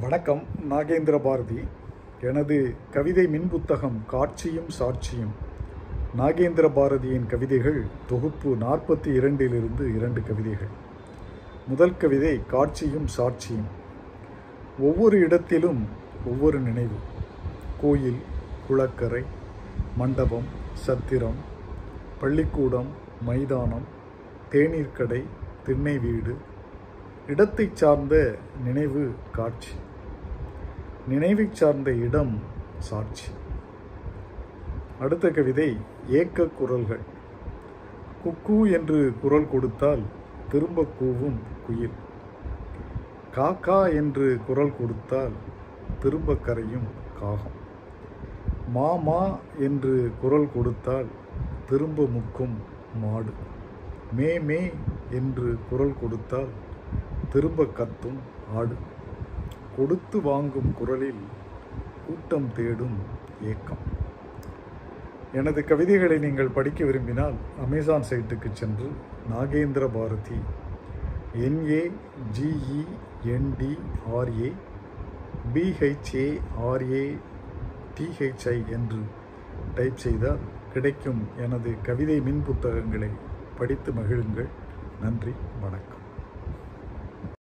வணக்கம் நாகேந்திர பாரதி. எனது கவிதை மின் புத்தகம் காட்சியும் சாட்சியும். நாகேந்திர பாரதியின் கவிதைகள் தொகுப்பு நாற்பத்தி இரண்டிலிருந்து இரண்டு கவிதைகள். முதல் கவிதை காட்சியும் சாட்சியும். ஒவ்வொரு இடத்திலும் ஒவ்வொரு நினைவு. கோயில் குளக்கரை மண்டபம் சத்திரம் பள்ளிக்கூடம் மைதானம் தேநீர்க்கடை திண்ணை வீடு இடத்தை சார்ந்த நினைவு காட்சி. நினைவை சார்ந்த இடம் சாட்சி. அடுத்த கவிதை ஏக்க குரல்கள். குக்கு என்று குரல் கொடுத்தால் திரும்ப கூவும் குயில். காக்கா என்று குரல் கொடுத்தால் திரும்ப கரையும் காகம். மாமா என்று குரல் கொடுத்தால் திரும்ப முக்கும் மாடு. மே மே என்று குரல் கொடுத்தால் திரும்ப கத்தும் ஆடு. கொடுத்து வாங்கும் குரலில் கூட்டம் தேடும் ஏக்கம். எனது கவிதைகளை நீங்கள் படிக்க விரும்பினால் அமேசான் சைட்டுக்கு சென்று Nagendra Bharathi N A G E N D R A B H A R A T H I என்று டைப் செய்தால் கிடைக்கும் எனது கவிதை மின் புத்தகங்களை படித்து மகிழுங்கள். நன்றி வணக்கம்.